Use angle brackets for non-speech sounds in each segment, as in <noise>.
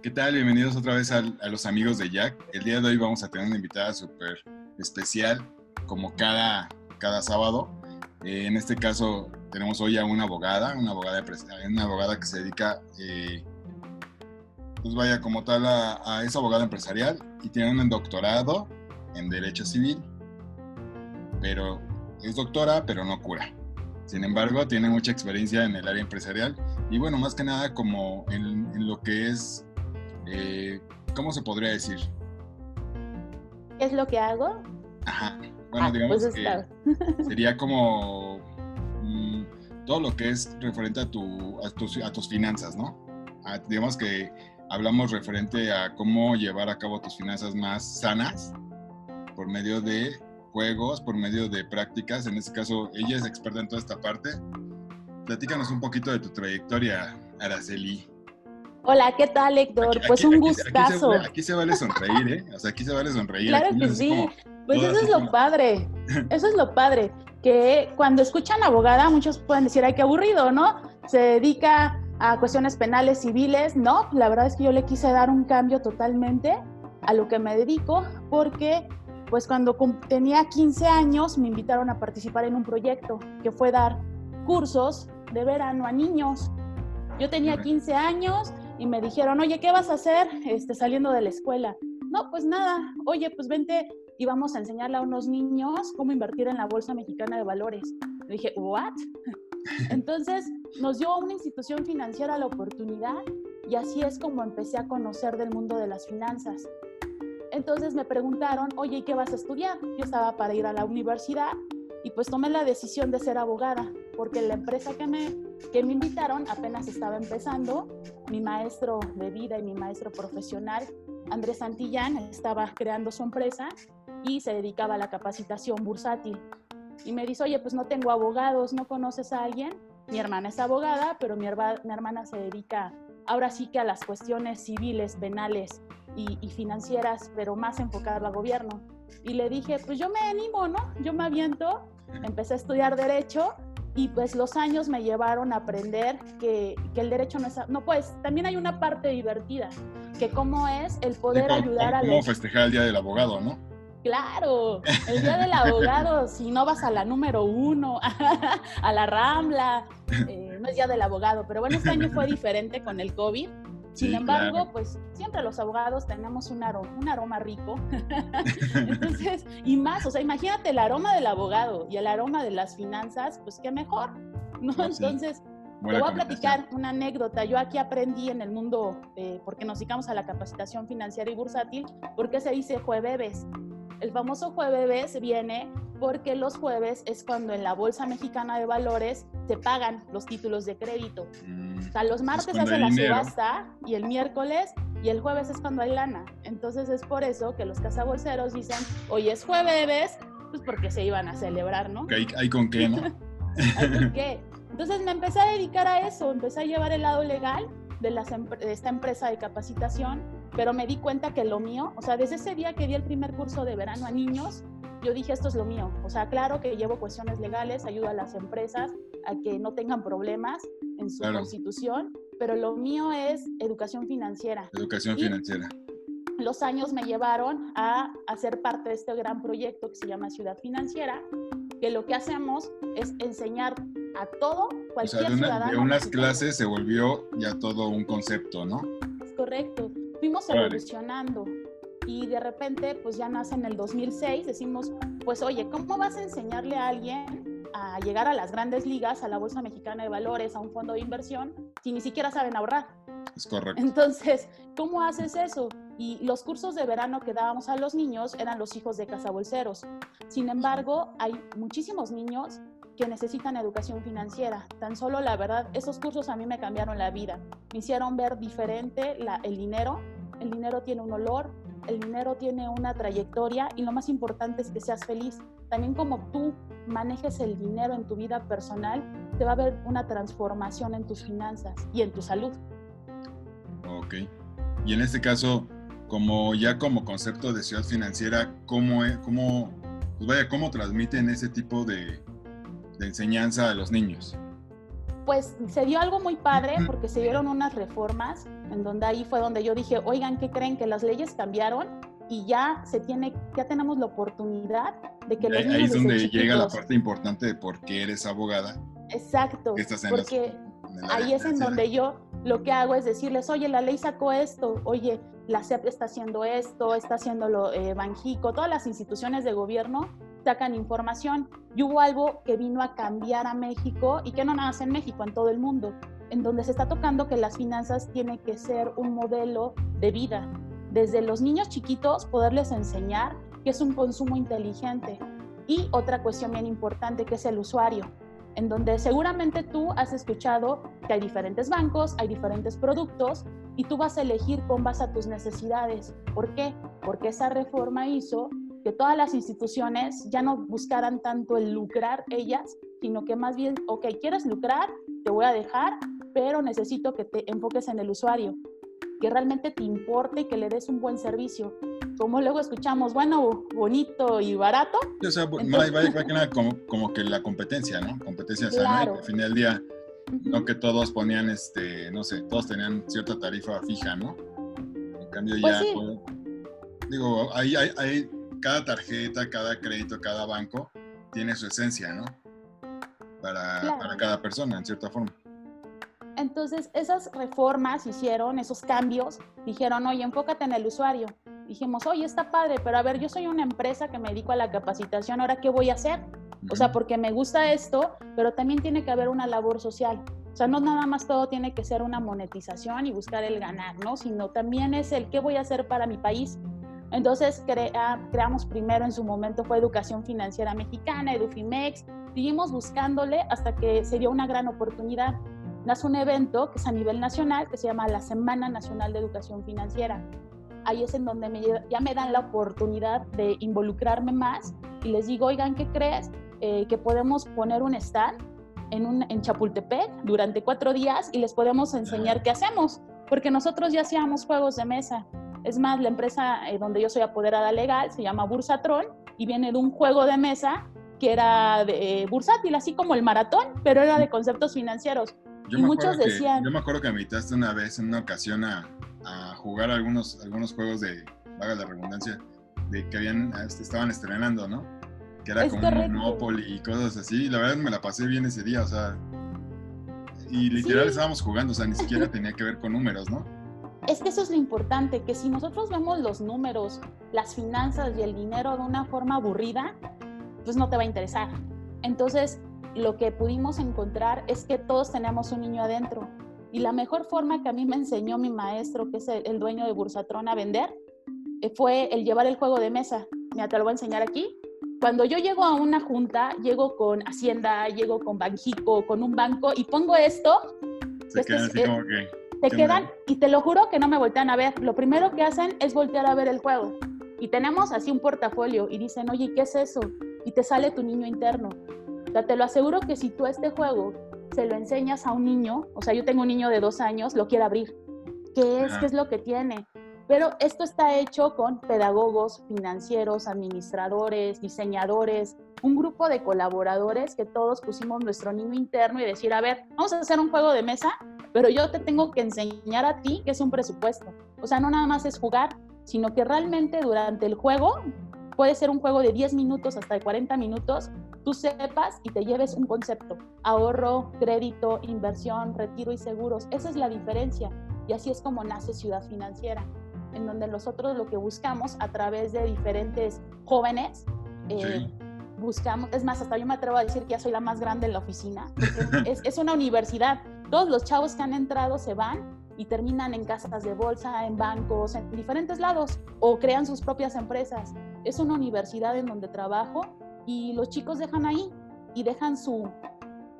¿Qué tal? Bienvenidos otra vez a, los amigos de Jack. El día de hoy vamos a tener una invitada súper especial, como cada, cada sábado. Eh, en este caso tenemos hoy a una abogada, una abogada, una abogada que se dedica, eh, pues vaya, como tal, a, a, es abogada empresarial y tiene un doctorado en Derecho Civil, pero es doctora, pero no cura. Sin embargo, tiene mucha experiencia en el área empresarial y bueno, más que nada como en, lo que es, eh, ¿cómo se podría decir? ¿Qué es lo que hago? Ajá. Bueno, ah, digamos pues que <laughs> sería como mm, todo lo que es referente a, tu, a, tus, a tus finanzas, ¿no? digamos que hablamos referente a cómo llevar a cabo tus finanzas más sanas por medio de juegos, por medio de prácticas. En este caso, ella es experta en toda esta parte. Platícanos un poquito de tu trayectoria, Araceli. Hola, ¿qué tal, Héctor? pues un gustazo. Aquí se, vale sonreír, ¿eh? O sea, aquí se vale sonreír. Claro que sí. Pues eso es lo padre. Eso es lo padre. Que cuando escuchan abogada, muchos pueden decir, ay, qué aburrido, ¿no? Se dedica a cuestiones penales, civiles. No, la verdad es que yo le quise dar un cambio totalmente a lo que me dedico, porque pues cuando tenía 15 años me invitaron a participar en un proyecto que fue dar cursos de verano a niños. Yo tenía 15 años y me dijeron, oye, ¿qué vas a hacer este, saliendo de la escuela? No, pues nada, oye, pues vente y vamos a enseñarle a unos niños cómo invertir en la Bolsa Mexicana de Valores. Le dije, ¿what? <laughs> Entonces nos dio una institución financiera la oportunidad y así es como empecé a conocer del mundo de las finanzas. Entonces me preguntaron, oye, ¿y qué vas a estudiar? Yo estaba para ir a la universidad y pues tomé la decisión de ser abogada, porque la empresa que me, que me invitaron apenas estaba empezando. Mi maestro de vida y mi maestro profesional, Andrés Santillán, estaba creando su empresa y se dedicaba a la capacitación bursátil. Y me dice, oye, pues no tengo abogados, ¿no conoces a alguien? Mi hermana es abogada, pero mi, mi hermana se dedica ahora sí que a las cuestiones civiles, penales y, financieras, pero más enfocado al gobierno. Y le dije, pues yo me animo, ¿no? Yo me aviento, empecé a estudiar derecho y pues los años me llevaron a aprender que, que el derecho no es... No, pues también hay una parte divertida, que cómo es el poder ayudar a los... Cómo festejar el Día del Abogado, ¿no? Claro, <laughs> el Día del Abogado, si no vas a la número uno, <laughs> a la Rambla, eh, no es Día del Abogado, pero bueno, este año fue diferente con el COVID sin embargo, pues siempre los abogados tenemos un aroma, un aroma rico. <laughs> Entonces, y más, o sea, imagínate el aroma del abogado y el aroma de las finanzas, pues qué mejor, ¿no? Entonces, te voy a platicar una anécdota. Yo aquí aprendí en el mundo, eh, porque nos dedicamos a la capacitación financiera y bursátil, porque se dice jueves. El famoso jueves viene porque los jueves es cuando en la Bolsa Mexicana de Valores se pagan los títulos de crédito. Mm, o sea, los martes hace la subasta y el miércoles y el jueves es cuando hay lana. Entonces es por eso que los cazabolseros dicen, hoy es jueves, pues porque se iban a celebrar, ¿no? ¿Hay, hay con qué, no? <laughs> ¿Hay con qué? Entonces me empecé a dedicar a eso, empecé a llevar el lado legal de, las, de esta empresa de capacitación, pero me di cuenta que lo mío, o sea, desde ese día que di el primer curso de verano a niños, yo dije, esto es lo mío. O sea, claro que llevo cuestiones legales, ayudo a las empresas a que no tengan problemas en su constitución, pero lo mío es educación financiera. Educación financiera. Los años me llevaron a hacer parte de este gran proyecto que se llama Ciudad Financiera, que lo que hacemos es enseñar a todo, cualquier o sea, de ciudadano. De unas clases se volvió ya todo un concepto, ¿no? Es correcto. Fuimos evolucionando y de repente pues ya nace en el 2006, decimos, pues oye, ¿cómo vas a enseñarle a alguien a llegar a las grandes ligas, a la Bolsa Mexicana de Valores, a un fondo de inversión, si ni siquiera saben ahorrar? Es correcto. Entonces, ¿cómo haces eso? Y los cursos de verano que dábamos a los niños eran los hijos de cazabolseros. Sin embargo, hay muchísimos niños que necesitan educación financiera. Tan solo la verdad, esos cursos a mí me cambiaron la vida. Me hicieron ver diferente la, el dinero. El dinero tiene un olor, el dinero tiene una trayectoria y lo más importante es que seas feliz. También como tú manejes el dinero en tu vida personal, te va a haber una transformación en tus finanzas y en tu salud. Ok. Y en este caso, como ya como concepto de ciudad financiera, ¿cómo, cómo, pues vaya, cómo transmiten ese tipo de, de enseñanza a los niños? Pues se dio algo muy padre porque se dieron unas reformas en donde ahí fue donde yo dije, oigan, ¿qué creen? Que las leyes cambiaron y ya se tiene, ya tenemos la oportunidad de que los niños Ahí es donde llega la parte importante de por qué eres abogada. Exacto, porque ahí es en donde yo lo que hago es decirles, oye, la ley sacó esto, oye, la CEP está haciendo esto, está haciéndolo eh, Banjico, todas las instituciones de gobierno sacan información. Y hubo algo que vino a cambiar a México y que no nada más en México, en todo el mundo, en donde se está tocando que las finanzas tienen que ser un modelo de vida. Desde los niños chiquitos, poderles enseñar que es un consumo inteligente. Y otra cuestión bien importante que es el usuario en donde seguramente tú has escuchado que hay diferentes bancos, hay diferentes productos y tú vas a elegir con base a tus necesidades. ¿Por qué? Porque esa reforma hizo que todas las instituciones ya no buscaran tanto el lucrar ellas, sino que más bien, ok, quieres lucrar, te voy a dejar, pero necesito que te enfoques en el usuario, que realmente te importe y que le des un buen servicio como luego escuchamos, bueno, bonito y barato. O sea, va, como, como, que la competencia, ¿no? Competencia sana, al final del día, no que todos ponían, este, no sé, todos tenían cierta tarifa fija, ¿no? En cambio pues ya, pues, digo, hay, hay, hay, cada tarjeta, cada crédito, cada banco tiene su esencia, ¿no? Para, para cada persona, en cierta forma. Entonces, esas reformas hicieron, esos cambios, dijeron, oye, enfócate en el usuario dijimos, oye, está padre, pero a ver, yo soy una empresa que me dedico a la capacitación, ¿ahora qué voy a hacer? O sea, porque me gusta esto, pero también tiene que haber una labor social. O sea, no nada más todo tiene que ser una monetización y buscar el ganar, ¿no? Sino también es el qué voy a hacer para mi país. Entonces creamos primero en su momento fue Educación Financiera Mexicana, Edufimex, seguimos buscándole hasta que se dio una gran oportunidad. Nace un evento que es a nivel nacional que se llama la Semana Nacional de Educación Financiera ahí es en donde me, ya me dan la oportunidad de involucrarme más y les digo, oigan, ¿qué crees? Eh, que podemos poner un stand en, un, en Chapultepec durante cuatro días y les podemos enseñar qué hacemos, porque nosotros ya hacíamos juegos de mesa. Es más, la empresa eh, donde yo soy apoderada legal se llama Bursatron y viene de un juego de mesa que era de, eh, bursátil, así como el maratón, pero era de conceptos financieros. y muchos decían... Yo me acuerdo que me invitaste una vez, en una ocasión, a, a jugar algunos, algunos juegos de, vaga la redundancia, de que habían, este, estaban estrenando, ¿no? Que era como Monopoly y cosas así. La verdad me la pasé bien ese día, o sea. Y literal estábamos jugando, o sea, ni siquiera tenía que ver con números, ¿no? Es que eso es lo importante, que si nosotros vemos los números, las finanzas y el dinero de una forma aburrida, pues no te va a interesar. Entonces, lo que pudimos encontrar es que todos tenemos un niño adentro y la mejor forma que a mí me enseñó mi maestro, que es el, dueño de Bursatron, a vender, eh, fue el llevar el juego de mesa. Mira, te lo voy a enseñar aquí. Cuando yo llego a una junta, llego con Hacienda, llego con Banjico, con un banco y pongo esto. Se quedan así como que, te quedan y te lo juro que no me voltean a ver. Lo primero que hacen es voltear a ver el juego. Y tenemos así un portafolio y dicen, oye, ¿qué es eso? Y te sale tu niño interno. O sea, te lo aseguro que si tú este juego se lo enseñas a un niño, o sea, yo tengo un niño de dos años, lo quiere abrir. ¿Qué es? ¿Qué es lo que tiene? Pero esto está hecho con pedagogos, financieros, administradores, diseñadores, un grupo de colaboradores que todos pusimos nuestro niño interno y decir, a ver, vamos a hacer un juego de mesa, pero yo te tengo que enseñar a ti que es un presupuesto. O sea, no nada más es jugar, sino que realmente durante el juego puede ser un juego de 10 minutos hasta de 40 minutos, tú sepas y te lleves un concepto, ahorro, crédito, inversión, retiro y seguros. Esa es la diferencia. Y así es como nace Ciudad Financiera, en donde nosotros lo que buscamos a través de diferentes jóvenes, eh, buscamos, es más, hasta yo me atrevo a decir que ya soy la más grande en la oficina, es, es una universidad. Todos los chavos que han entrado se van y terminan en casas de bolsa, en bancos, en diferentes lados, o crean sus propias empresas es una universidad en donde trabajo y los chicos dejan ahí y dejan su,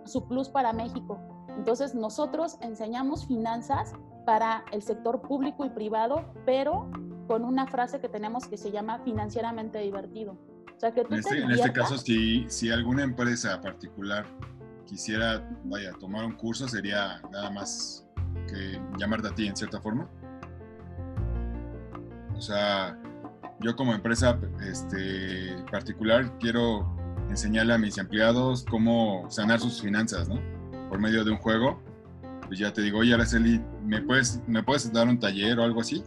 su plus para México. Entonces nosotros enseñamos finanzas para el sector público y privado, pero con una frase que tenemos que se llama financieramente divertido. O sea, que en, este, en este caso, si, si alguna empresa particular quisiera, vaya, tomar un curso, sería nada más que llamarte a ti en cierta forma. O sea, yo como empresa este, particular quiero enseñarle a mis empleados cómo sanar sus finanzas, ¿no? por medio de un juego, pues ya te digo, oye Araceli, ¿me puedes, ¿me puedes dar un taller o algo así?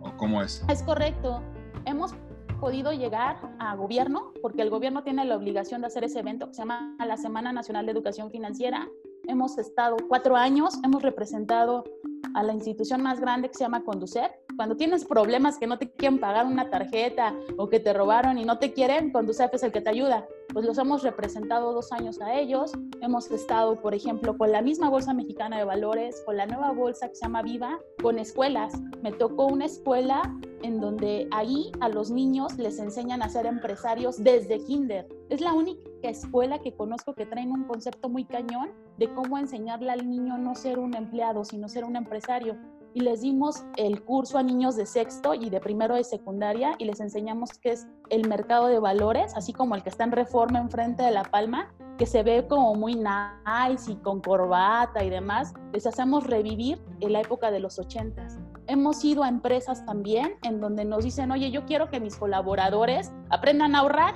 ¿O cómo es? Es correcto. Hemos podido llegar a gobierno, porque el gobierno tiene la obligación de hacer ese evento que se llama la Semana Nacional de Educación Financiera. Hemos estado cuatro años, hemos representado a la institución más grande que se llama Conducer. Cuando tienes problemas que no te quieren pagar una tarjeta o que te robaron y no te quieren, Conducef es el que te ayuda. Pues los hemos representado dos años a ellos. Hemos estado, por ejemplo, con la misma Bolsa Mexicana de Valores, con la nueva bolsa que se llama Viva, con escuelas. Me tocó una escuela en donde ahí a los niños les enseñan a ser empresarios desde kinder. Es la única escuela que conozco que traen un concepto muy cañón de cómo enseñarle al niño no ser un empleado, sino ser un empresario. Y les dimos el curso a niños de sexto y de primero de secundaria y les enseñamos qué es el mercado de valores, así como el que está en reforma enfrente de La Palma, que se ve como muy nice y con corbata y demás. Les hacemos revivir en la época de los ochentas hemos ido a empresas también en donde nos dicen, oye, yo quiero que mis colaboradores aprendan a ahorrar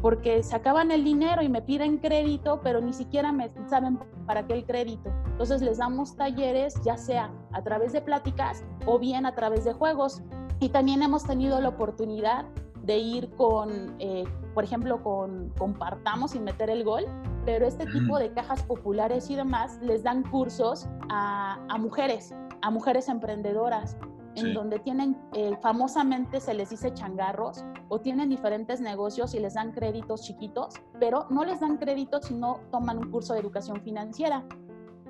porque se acaban el dinero y me piden crédito, pero ni siquiera me saben para qué el crédito. Entonces les damos talleres, ya sea a través de pláticas o bien a través de juegos. Y también hemos tenido la oportunidad de ir con, eh, por ejemplo, con Compartamos sin meter el gol, pero este tipo de cajas populares y demás les dan cursos a, a mujeres a mujeres emprendedoras, en donde tienen, eh, famosamente se les dice changarros, o tienen diferentes negocios y les dan créditos chiquitos, pero no les dan créditos si no toman un curso de educación financiera.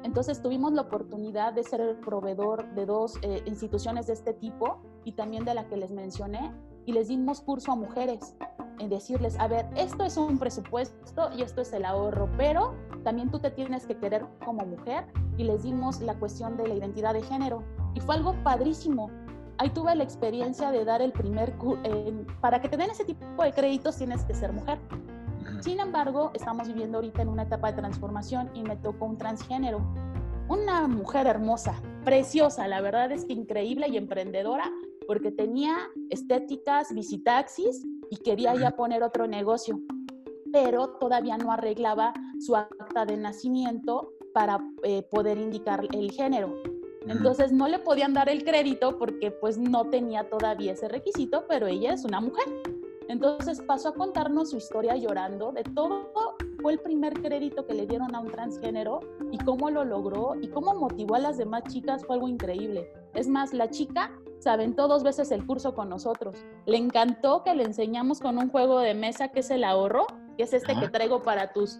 Entonces tuvimos la oportunidad de ser el proveedor de dos eh, instituciones de este tipo y también de la que les mencioné, y les dimos curso a mujeres en decirles, a ver, esto es un presupuesto y esto es el ahorro, pero también tú te tienes que querer como mujer y les dimos la cuestión de la identidad de género. Y fue algo padrísimo. Ahí tuve la experiencia de dar el primer, eh, para que te den ese tipo de créditos tienes que ser mujer. Sin embargo, estamos viviendo ahorita en una etapa de transformación y me tocó un transgénero. Una mujer hermosa, preciosa, la verdad es que increíble y emprendedora, porque tenía estéticas, visitaxis y quería ya poner otro negocio, pero todavía no arreglaba su acta de nacimiento para eh, poder indicar el género. Entonces no le podían dar el crédito porque pues no tenía todavía ese requisito, pero ella es una mujer. Entonces pasó a contarnos su historia llorando de todo, fue el primer crédito que le dieron a un transgénero y cómo lo logró y cómo motivó a las demás chicas fue algo increíble. Es más, la chica se aventó dos veces el curso con nosotros. Le encantó que le enseñamos con un juego de mesa que es el ahorro, que es este que traigo para tus,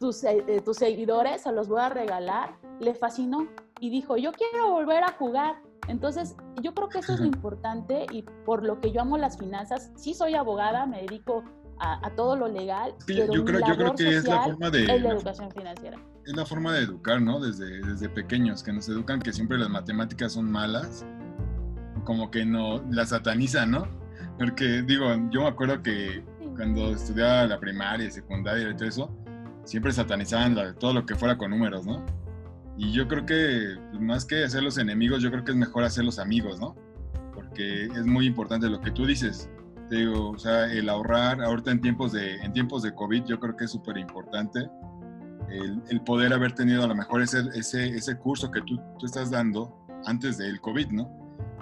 tus, eh, eh, tus seguidores, se los voy a regalar. Le fascinó y dijo, yo quiero volver a jugar. Entonces, yo creo que eso es lo importante y por lo que yo amo las finanzas, sí soy abogada, me dedico a, todo lo legal. pero yo, creo, yo creo que es la forma de... Es la educación financiera. Es la forma de educar, ¿no? Desde, desde pequeños, que nos educan que siempre las matemáticas son malas como que no la sataniza, ¿no? Porque digo, yo me acuerdo que cuando estudiaba la primaria y secundaria y todo eso, siempre satanizaban todo lo que fuera con números, ¿no? Y yo creo que pues, más que hacer los enemigos, yo creo que es mejor hacer los amigos, ¿no? Porque es muy importante lo que tú dices. Te digo, o sea, el ahorrar ahorita en tiempos de, en tiempos de COVID, yo creo que es súper importante. El, el, poder haber tenido a lo mejor ese, ese, ese curso que tú, tú estás dando antes del COVID, ¿no?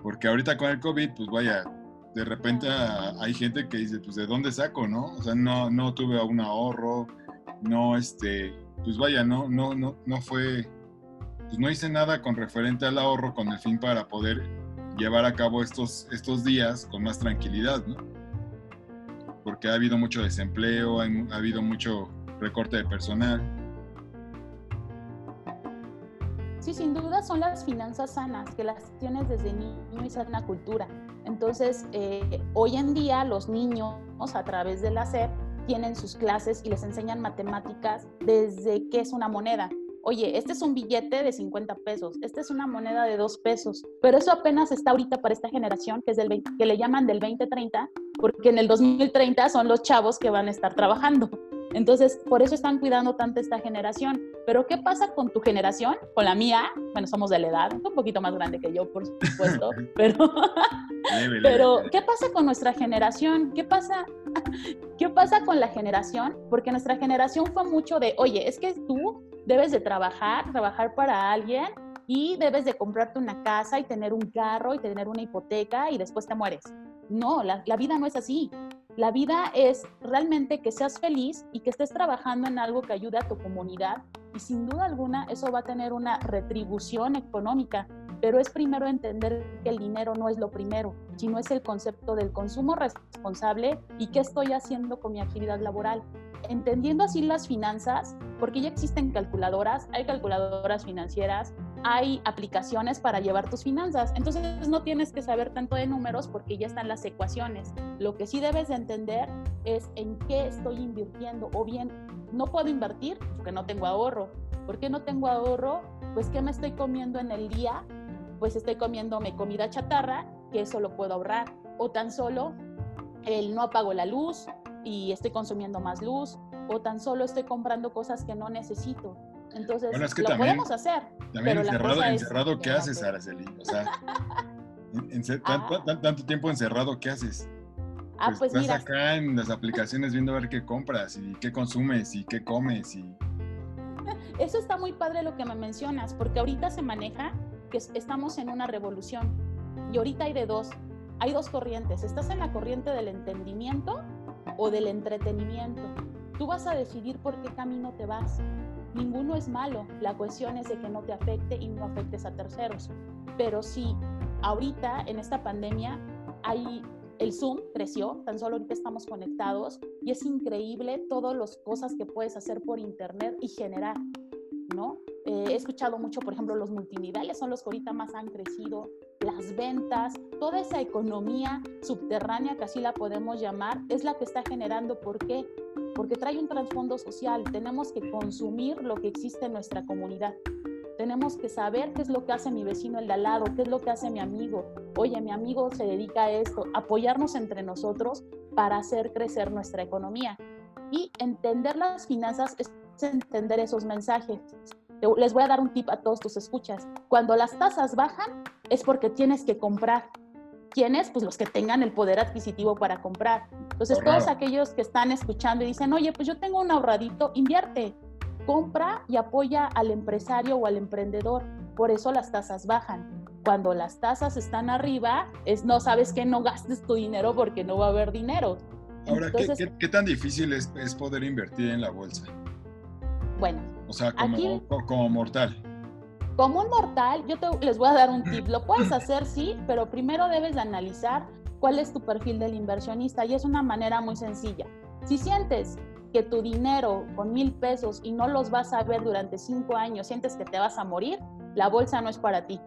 Porque ahorita con el COVID, pues vaya, de repente hay gente que dice, pues de dónde saco, ¿no? O sea, no, no tuve un ahorro, no, este, pues vaya, no, no, no, no fue, pues no hice nada con referente al ahorro con el fin para poder llevar a cabo estos, estos días con más tranquilidad, ¿no? Porque ha habido mucho desempleo, ha habido mucho recorte de personal. Sí, sin duda son las finanzas sanas, que las tienes desde niño y sana cultura. Entonces, eh, hoy en día los niños a través de la SEP tienen sus clases y les enseñan matemáticas desde qué es una moneda. Oye, este es un billete de 50 pesos, esta es una moneda de 2 pesos, pero eso apenas está ahorita para esta generación, que es del que le llaman del 2030, porque en el 2030 son los chavos que van a estar trabajando. Entonces, por eso están cuidando tanto esta generación. Pero, ¿qué pasa con tu generación? Con la mía, bueno, somos de la edad, un poquito más grande que yo, por supuesto, <laughs> pero, pero ¿qué pasa con nuestra generación? ¿Qué pasa, <laughs> ¿Qué pasa con la generación? Porque nuestra generación fue mucho de, oye, es que tú debes de trabajar, trabajar para alguien y debes de comprarte una casa y tener un carro y tener una hipoteca y después te mueres. No, la, la vida no es así. La vida es realmente que seas feliz y que estés trabajando en algo que ayude a tu comunidad y sin duda alguna eso va a tener una retribución económica, pero es primero entender que el dinero no es lo primero, sino es el concepto del consumo responsable y qué estoy haciendo con mi actividad laboral. Entendiendo así las finanzas, porque ya existen calculadoras, hay calculadoras financieras, hay aplicaciones para llevar tus finanzas. Entonces no tienes que saber tanto de números porque ya están las ecuaciones. Lo que sí debes de entender es en qué estoy invirtiendo o bien no puedo invertir porque no tengo ahorro. ¿Por qué no tengo ahorro? Pues qué me estoy comiendo en el día? Pues estoy comiéndome comida chatarra, que eso lo puedo ahorrar. O tan solo el no apago la luz y estoy consumiendo más luz. O tan solo estoy comprando cosas que no necesito entonces, lo podemos hacer. También encerrado, encerrado ¿qué haces, Araceli? O sea, <laughs> ah. tanto, tiempo encerrado, ¿qué haces? Ah, pues, pues estás acá en las aplicaciones viendo a ver qué compras y qué consumes y qué comes y... <laughs> Eso está muy padre lo que me mencionas, porque ahorita se maneja estamos en una revolución y ahorita hay de dos, hay dos corrientes. Estás en la corriente del entendimiento o del entretenimiento. Tú vas a decidir por qué camino te vas. Ninguno es malo, la cuestión es de que no te afecte y no afectes a terceros. Pero sí, ahorita en esta pandemia hay el Zoom creció, tan solo ahorita estamos conectados y es increíble todas las cosas que puedes hacer por internet y generar, ¿no? Eh, he escuchado mucho, por ejemplo, los multiniveles son los que ahorita más han crecido, las ventas, toda esa economía subterránea, que así la podemos llamar, es la que está generando. ¿Por qué? Porque trae un trasfondo social. Tenemos que consumir lo que existe en nuestra comunidad. Tenemos que saber qué es lo que hace mi vecino el de al lado, qué es lo que hace mi amigo. Oye, mi amigo se dedica a esto. Apoyarnos entre nosotros para hacer crecer nuestra economía. Y entender las finanzas es entender esos mensajes les voy a dar un tip a todos tus escuchas. Cuando las tasas bajan es porque tienes que comprar. ¿Quiénes? Pues los que tengan el poder adquisitivo para comprar. Entonces, todos aquellos que están escuchando y dicen, oye, pues yo tengo un ahorradito, invierte, compra y apoya al empresario o al emprendedor. Por eso las tasas bajan. Cuando las tasas están arriba, es no sabes que no gastes tu dinero porque no va a haber dinero. Ahora, ¿qué, tan difícil es, es poder invertir en la bolsa? Bueno, o sea, como, como mortal. Como un mortal, yo te, les voy a dar un tip. Lo puedes hacer, sí, pero primero debes de analizar cuál es tu perfil del inversionista y es una manera muy sencilla. Si sientes que tu dinero con mil pesos y no los vas a ver durante cinco años, sientes que te vas a morir, la bolsa no es para ti.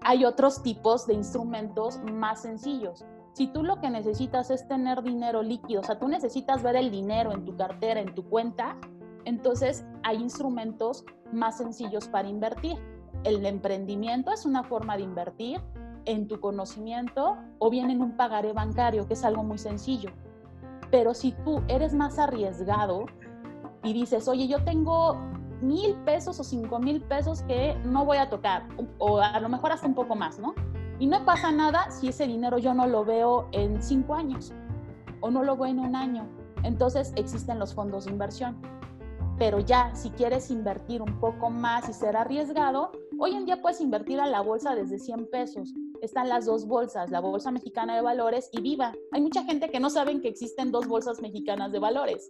Hay otros tipos de instrumentos más sencillos. Si tú lo que necesitas es tener dinero líquido, o sea, tú necesitas ver el dinero en tu cartera, en tu cuenta, entonces, hay instrumentos más sencillos para invertir. El emprendimiento es una forma de invertir en tu conocimiento o bien en un pagaré bancario, que es algo muy sencillo. Pero si tú eres más arriesgado y dices, oye, yo tengo mil pesos o cinco mil pesos que no voy a tocar, o a lo mejor hasta un poco más, ¿no? Y no pasa nada si ese dinero yo no lo veo en cinco años o no lo veo en un año. Entonces existen los fondos de inversión pero ya si quieres invertir un poco más y ser arriesgado, hoy en día puedes invertir a la bolsa desde 100 pesos. Están las dos bolsas, la Bolsa Mexicana de Valores y Viva. Hay mucha gente que no saben que existen dos bolsas mexicanas de valores.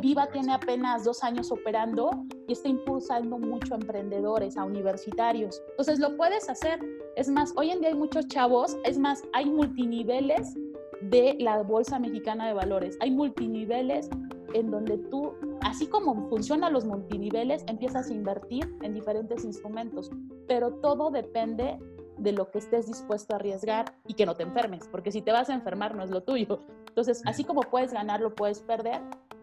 Viva tiene apenas dos años operando y está impulsando mucho a emprendedores, a universitarios. Entonces lo puedes hacer. Es más, hoy en día hay muchos chavos, es más, hay multiniveles de la Bolsa Mexicana de Valores. Hay multiniveles en donde tú, así como funcionan los multiniveles, empiezas a invertir en diferentes instrumentos, pero todo depende de lo que estés dispuesto a arriesgar y que no te enfermes, porque si te vas a enfermar no es lo tuyo. Entonces, así como puedes ganar, lo puedes perder,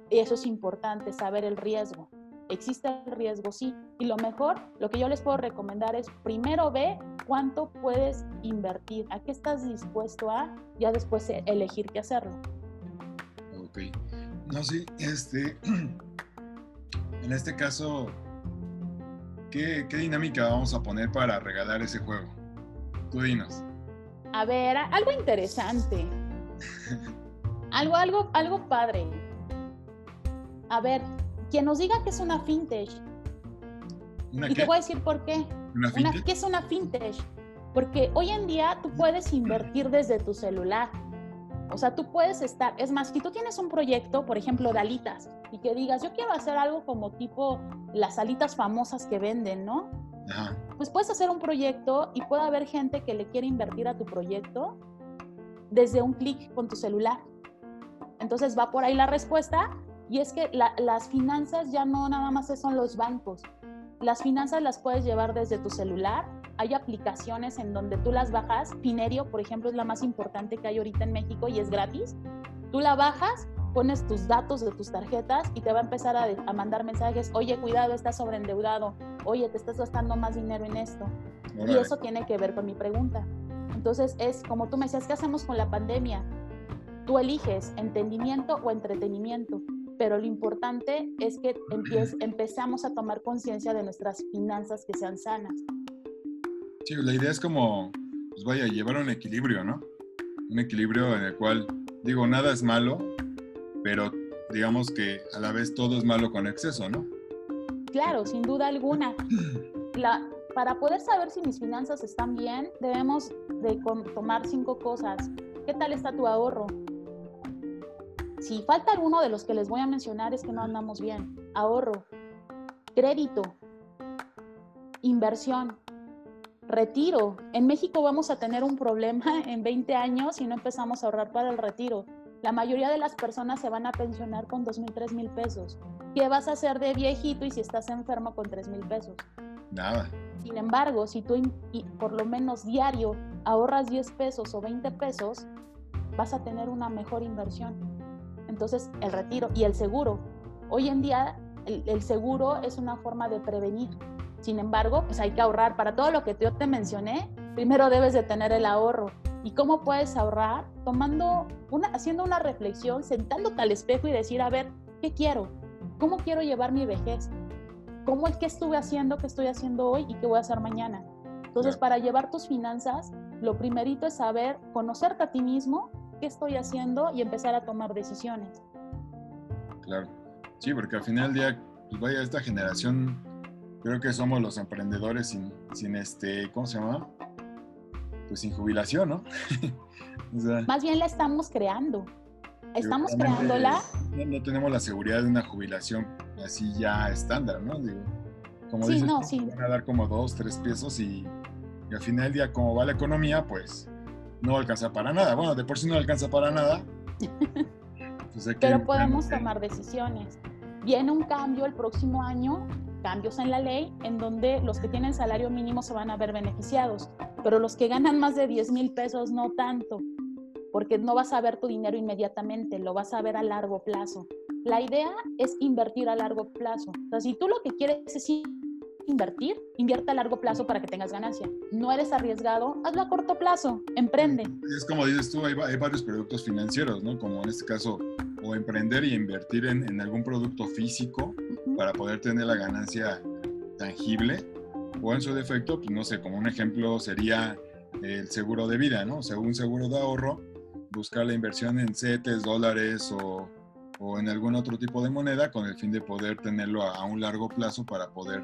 y eso es importante, saber el riesgo. Existe el riesgo, sí, y lo mejor, lo que yo les puedo recomendar es primero ve cuánto puedes invertir, a qué estás dispuesto a, ya después elegir qué hacerlo. Ok. No, sí, este, <clears throat> en este caso, ¿qué, ¿qué, dinámica vamos a poner para regalar ese juego? Tú dinos. A ver, algo interesante. <laughs> algo, algo, algo padre. A ver, quien nos diga que es una vintage. y te voy a decir por qué. ¿Una ¿Qué es una vintage? Porque hoy en día tú puedes invertir desde tu celular. O sea, tú puedes estar, es más, si tú tienes un proyecto, por ejemplo, de alitas, y que digas, yo quiero hacer algo como tipo las alitas famosas que venden, ¿no? Ajá. Pues puedes hacer un proyecto y puede haber gente que le quiere invertir a tu proyecto desde un clic con tu celular. Entonces va por ahí la respuesta y es que las finanzas ya no nada más son los bancos. Las finanzas las puedes llevar desde tu celular. Hay aplicaciones en donde tú las bajas. Finerio, por ejemplo, es la más importante que hay ahorita en México y es gratis. Tú la bajas, pones tus datos de tus tarjetas y te va a empezar a, a mandar mensajes. Oye, cuidado, estás sobreendeudado. Oye, te estás gastando más dinero en esto. Y eso tiene que ver con mi pregunta. Entonces es como tú me decías, ¿qué hacemos con la pandemia? Tú eliges entendimiento o entretenimiento pero lo importante es que empezamos a tomar conciencia de nuestras finanzas que sean sanas. Sí, la idea es como, pues vaya, llevar un equilibrio, ¿no? Un equilibrio en el cual, digo, nada es malo, pero digamos que a la vez todo es malo con exceso, ¿no? Claro, sin duda alguna. La, para poder saber si mis finanzas están bien, debemos de tomar cinco cosas. ¿Qué tal está tu ahorro? Si falta uno de los que les voy a mencionar es que no andamos bien. Ahorro, crédito, inversión, retiro. En México vamos a tener un problema <laughs> en 20 años si no empezamos a ahorrar para el retiro. La mayoría de las personas se van a pensionar con 2 mil, 3 mil pesos. ¿Qué vas a hacer de viejito y si estás enfermo con 3 mil pesos? Nada. Sin embargo, si tú por lo menos diario ahorras 10 pesos o 20 pesos, vas a tener una mejor inversión. Entonces, el retiro y el seguro. Hoy en día, el, seguro es una forma de prevenir. Sin embargo, pues hay que ahorrar. Para todo lo que yo te mencioné, primero debes de tener el ahorro. ¿Y cómo puedes ahorrar? Tomando una, haciendo una reflexión, sentándote al espejo y decir, a ver, ¿qué quiero? ¿Cómo quiero llevar mi vejez? ¿Cómo el que estuve haciendo, qué estoy haciendo hoy y qué voy a hacer mañana? Entonces, para llevar tus finanzas, lo primerito es saber conocerte a ti mismo qué estoy haciendo y empezar a tomar decisiones. Claro, sí, porque al final del día, pues vaya, esta generación, creo que somos los emprendedores sin, sin este, ¿cómo se llama? Pues sin jubilación, ¿no? <laughs> Más bien la estamos creando. Estamos creándola. No, tenemos la seguridad de una jubilación así ya estándar, ¿no? Digo, como sí, dices, no, sí. van a dar como dos, tres pesos y, y al final del día, como va la economía, pues no alcanza para nada. Bueno, de por sí no alcanza para nada. <laughs> Pues Pero podemos tomar decisiones. Viene un cambio el próximo año, cambios en la ley, en donde los que tienen salario mínimo se van a ver beneficiados, pero los que ganan más de 10 mil pesos no tanto, porque no vas a ver tu dinero inmediatamente, lo vas a ver a largo plazo. La idea es invertir a largo plazo. O sea, si tú lo que quieres es invertir, invierte a largo plazo para que tengas ganancia. No eres arriesgado, hazlo a corto plazo, emprende. Es como dices tú, hay, varios productos financieros, ¿no? Como en este caso, o emprender y invertir en, algún producto físico para poder tener la ganancia tangible, o en su defecto, pues no sé, como un ejemplo sería el seguro de vida, ¿no? O sea, un seguro de ahorro, buscar la inversión en CETES, dólares o, o en algún otro tipo de moneda con el fin de poder tenerlo a, a un largo plazo para poder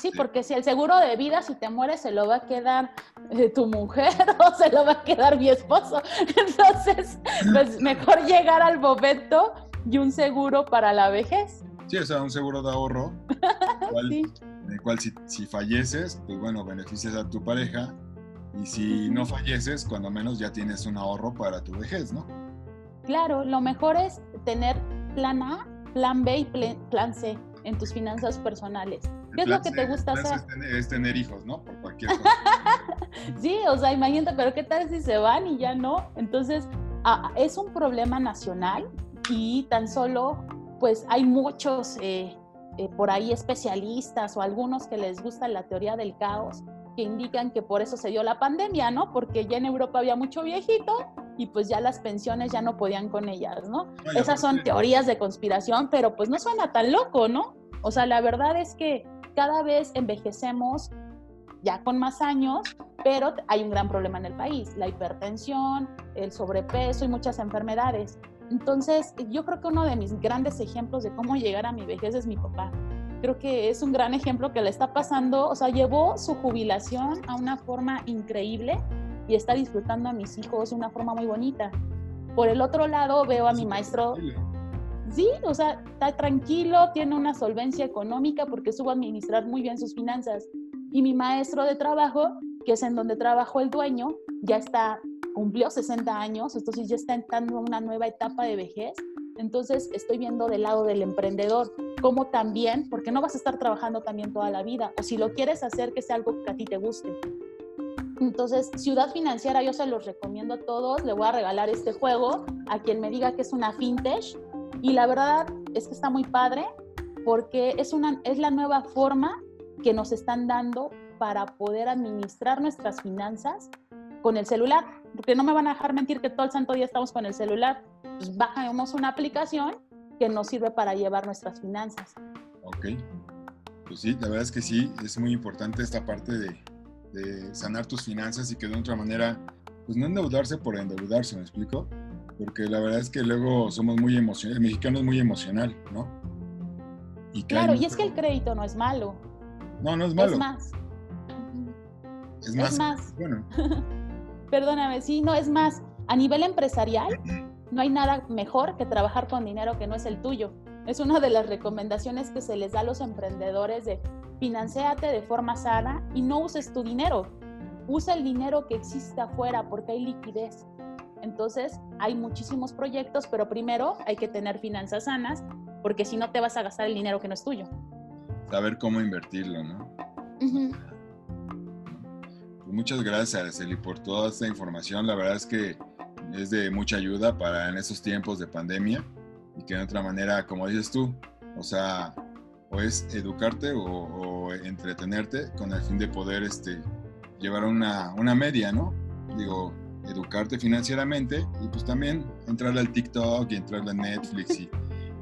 Sí, este porque si el seguro de vida, si te mueres, se lo va a quedar eh, tu mujer <laughs> o se lo va a quedar mi esposo. <laughs> Entonces, pues mejor llegar al momento y un seguro para la vejez. Sí, o sea, un seguro de ahorro, <laughs> en el cual si, si, falleces, pues bueno, beneficias a tu pareja y si no falleces, cuando menos ya tienes un ahorro para tu vejez, ¿no? Claro, lo mejor es tener plan A, plan B y plan C en tus finanzas personales. ¿Qué es lo que te gusta hacer? Es tener, hijos, ¿no? Por cualquier <laughs> cosa. sí, o sea, imagínate, pero ¿qué tal si se van y ya no? Entonces, es un problema nacional y tan solo, pues hay muchos eh, eh, por ahí especialistas o algunos que les gusta la teoría del caos que indican que por eso se dio la pandemia, ¿no? Porque ya en Europa había mucho viejito y pues ya las pensiones ya no podían con ellas, ¿no? Esas son teorías de conspiración, pero pues no suena tan loco, ¿no? O sea, la verdad es que cada vez envejecemos ya con más años, pero hay un gran problema en el país, la hipertensión, el sobrepeso y muchas enfermedades. Entonces, yo creo que uno de mis grandes ejemplos de cómo llegar a mi vejez es mi papá. Creo que es un gran ejemplo que le está pasando, o sea, llevó su jubilación a una forma increíble y está disfrutando a mis hijos de una forma muy bonita. Por el otro lado, veo a mi maestro sí, o sea, está tranquilo, tiene una solvencia económica porque supo administrar muy bien sus finanzas. Y mi maestro de trabajo, que es en donde trabajó el dueño, ya está, cumplió 60 años, entonces ya está entrando en una nueva etapa de vejez. Entonces estoy viendo del lado del emprendedor, como también, porque no vas a estar trabajando también toda la vida, o si lo quieres hacer, que sea algo que a ti te guste. Entonces, Ciudad Financiera, yo se los recomiendo a todos. Le voy a regalar este juego a quien me diga que es una fintech. Y la verdad es que está muy padre porque es, una, es la nueva forma que nos están dando para poder administrar nuestras finanzas con el celular. Porque no me van a dejar mentir que todo el santo día estamos con el celular. Pues bajamos una aplicación que nos sirve para llevar nuestras finanzas. Ok. Pues sí, la verdad es que sí, es muy importante esta parte de, de sanar tus finanzas y que de otra manera, pues no endeudarse por endeudarse, ¿me explico? porque la verdad es que luego somos muy emocionales, el mexicano es muy emocional, ¿no? Y claro, y es que el crédito no es malo. No, no es malo. Es más. Es más. Es más. Bueno. <laughs> Perdóname, sí, no es más. A nivel empresarial, no hay nada mejor que trabajar con dinero que no es el tuyo. Es una de las recomendaciones que se les da a los emprendedores de financiate de forma sana y no uses tu dinero. Usa el dinero que existe afuera porque hay liquidez. Entonces, hay muchísimos proyectos, pero primero hay que tener finanzas sanas, porque si no te vas a gastar el dinero que no es tuyo. Saber cómo invertirlo, ¿no? Pues muchas gracias, Araceli, por toda esta información. La verdad es que es de mucha ayuda para en estos tiempos de pandemia y que de otra manera, como dices tú, o sea, puedes educarte o, entretenerte con el fin de poder este, llevar una, una media, ¿no? Digo, educarte financieramente y pues también entrar al TikTok y entrar a Netflix y,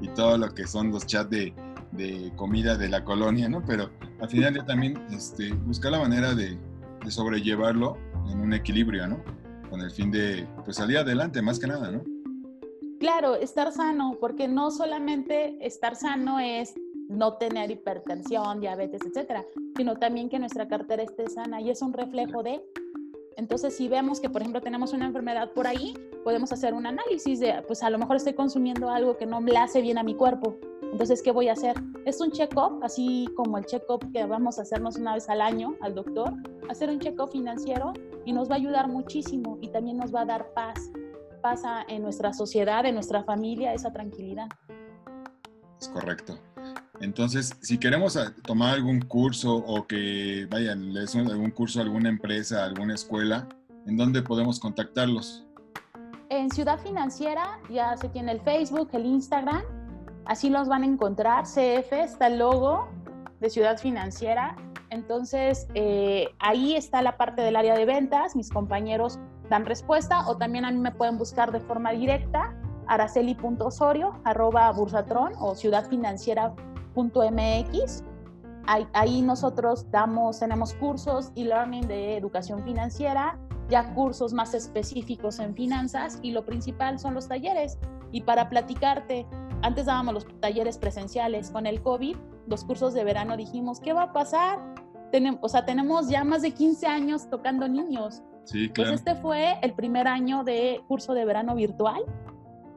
y todo lo que son los chats de, de, comida de la colonia, ¿no? Pero al final también este, buscar la manera de, de, sobrellevarlo en un equilibrio, ¿no? Con el fin de pues salir adelante más que nada, ¿no? Claro, estar sano, porque no solamente estar sano es no tener hipertensión, diabetes, etcétera, sino también que nuestra cartera esté sana y es un reflejo de entonces, si vemos que, por ejemplo, tenemos una enfermedad por ahí, podemos hacer un análisis de, pues a lo mejor estoy consumiendo algo que no me hace bien a mi cuerpo. Entonces, ¿qué voy a hacer? Es un check-up, así como el check-up que vamos a hacernos una vez al año al doctor, hacer un check-up financiero y nos va a ayudar muchísimo y también nos va a dar paz, paz en nuestra sociedad, en nuestra familia, esa tranquilidad. Es correcto. Entonces, si queremos ah, tomar algún curso o que vayan, les algún curso a alguna empresa, alguna escuela, ¿en dónde podemos contactarlos? En Ciudad Financiera ya se tiene el Facebook, el Instagram, así los van a encontrar. CF está el logo de Ciudad Financiera. Entonces, eh, ahí está la parte del área de ventas, mis compañeros dan respuesta o también a mí me pueden buscar de forma directa araceli.osorio, arroba bursatron o ciudadfinanciera.com .mx. Ahí, ahí nosotros damos, tenemos cursos y learning de educación financiera, ya cursos más específicos en finanzas y lo principal son los talleres. Y para platicarte, antes dábamos los talleres presenciales con el COVID, los cursos de verano dijimos, ¿qué va a pasar? Tenemos, o sea, tenemos ya más de 15 años tocando niños. Sí, claro. Pues este fue el primer año de curso de verano virtual.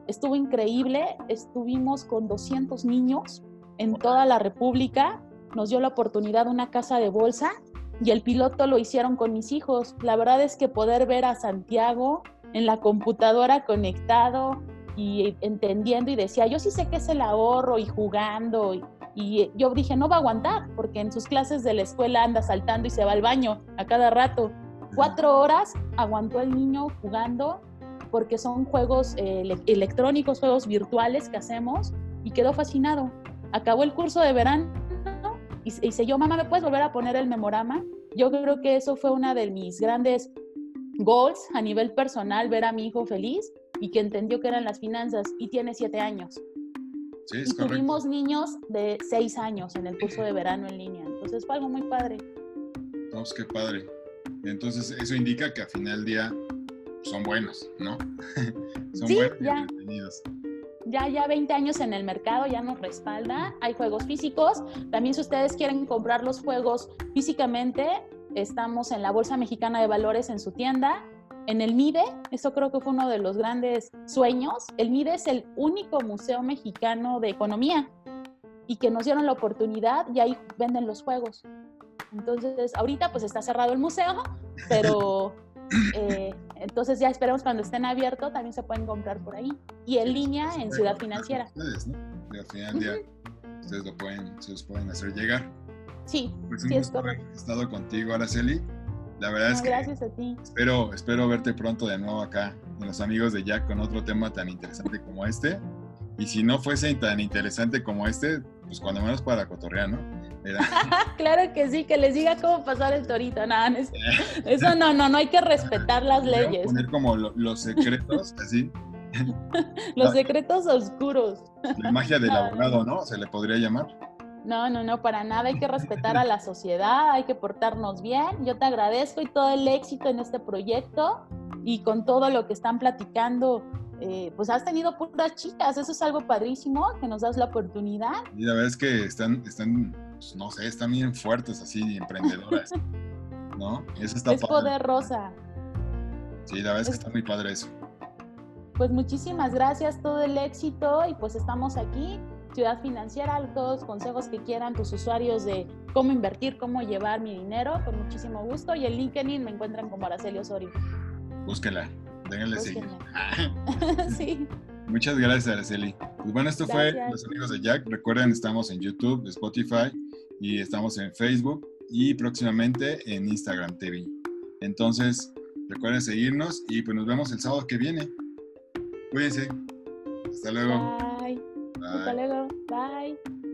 Estuvo increíble, estuvimos con 200 niños en toda la República. Nos dio la oportunidad una casa de bolsa y el piloto lo hicieron con mis hijos. La verdad es que poder ver a Santiago en la computadora conectado y entendiendo y decía, yo sí sé que es el ahorro y jugando. Y, y yo dije, no va a aguantar porque en sus clases de la escuela anda saltando y se va al baño a cada rato. Cuatro horas aguantó el niño jugando porque son juegos eh, electrónicos, juegos virtuales que hacemos y quedó fascinado acabó el curso de verano y, y yo, mamá, ¿me puedes volver a poner el memorama? Yo creo que eso fue una de mis grandes goals a nivel personal, ver a mi hijo feliz y que entendió que eran las finanzas y tiene siete años. Sí, es y tuvimos niños de seis años en el curso de verano en línea. Entonces fue algo muy padre. No, pues qué padre. Entonces eso indica que al final del día son buenos, ¿no? <laughs> son Sí, buenos ya. entretenidos. Ya, ya 20 años en el mercado, ya nos respalda. Hay juegos físicos. También si ustedes quieren comprar los juegos físicamente, estamos en la Bolsa Mexicana de Valores en su tienda. En el MIDE, eso creo que fue uno de los grandes sueños. El MIDE es el único museo mexicano de economía y que nos dieron la oportunidad y ahí venden los juegos. Entonces, ahorita pues está cerrado el museo, pero <laughs> eh, entonces ya esperemos cuando estén abiertos también se pueden comprar por ahí. Y en línea en Ciudad Financiera. Ustedes, ¿no? Y al final ustedes lo pueden, se los pueden hacer llegar. Sí, Pues sí es estado contigo, Araceli. La verdad No, es que gracias a ti. espero, espero verte pronto de nuevo acá en los amigos de Jack con otro tema tan interesante como este. Y si no fuese tan interesante como este, pues cuando menos para cotorrear, ¿no? <laughs> Claro que sí, que les diga cómo pasar el torito. Nada, no es- eso no, no, no hay que respetar las leyes, Poner como lo- los secretos, así, <laughs> los secretos oscuros. la magia del <laughs> abogado, ¿no? Se le podría llamar. No, no, no, para nada. Hay que respetar a la <laughs> sociedad, hay que portarnos bien. Yo te agradezco y todo el éxito en este proyecto y con todo lo que están platicando. eh, pues has tenido puras chicas, eso es algo padrísimo, que nos das la oportunidad. Y la verdad es que están, están pues, no sé, están bien fuertes así, emprendedoras, <laughs> ¿no? Eso está es padre. poder rosa. Sí, la verdad es que es- está muy padre eso. Pues muchísimas gracias, todo el éxito y pues estamos aquí, Ciudad Financiera, todos los consejos que quieran tus usuarios de cómo invertir, cómo llevar mi dinero, con muchísimo gusto. Y en LinkedIn me encuentran como Araceli Osorio. Búsquela, déjenle seguir. <laughs> <laughs> Sí, Muchas gracias, Araceli. Pues bueno, esto fue. Los Amigos de Jack. Recuerden, estamos en YouTube, Spotify y estamos en Facebook y próximamente en Instagram TV. Entonces, recuerden seguirnos y pues nos vemos el sábado que viene. Cuídense. Hasta luego. bye. Hasta luego. Bye.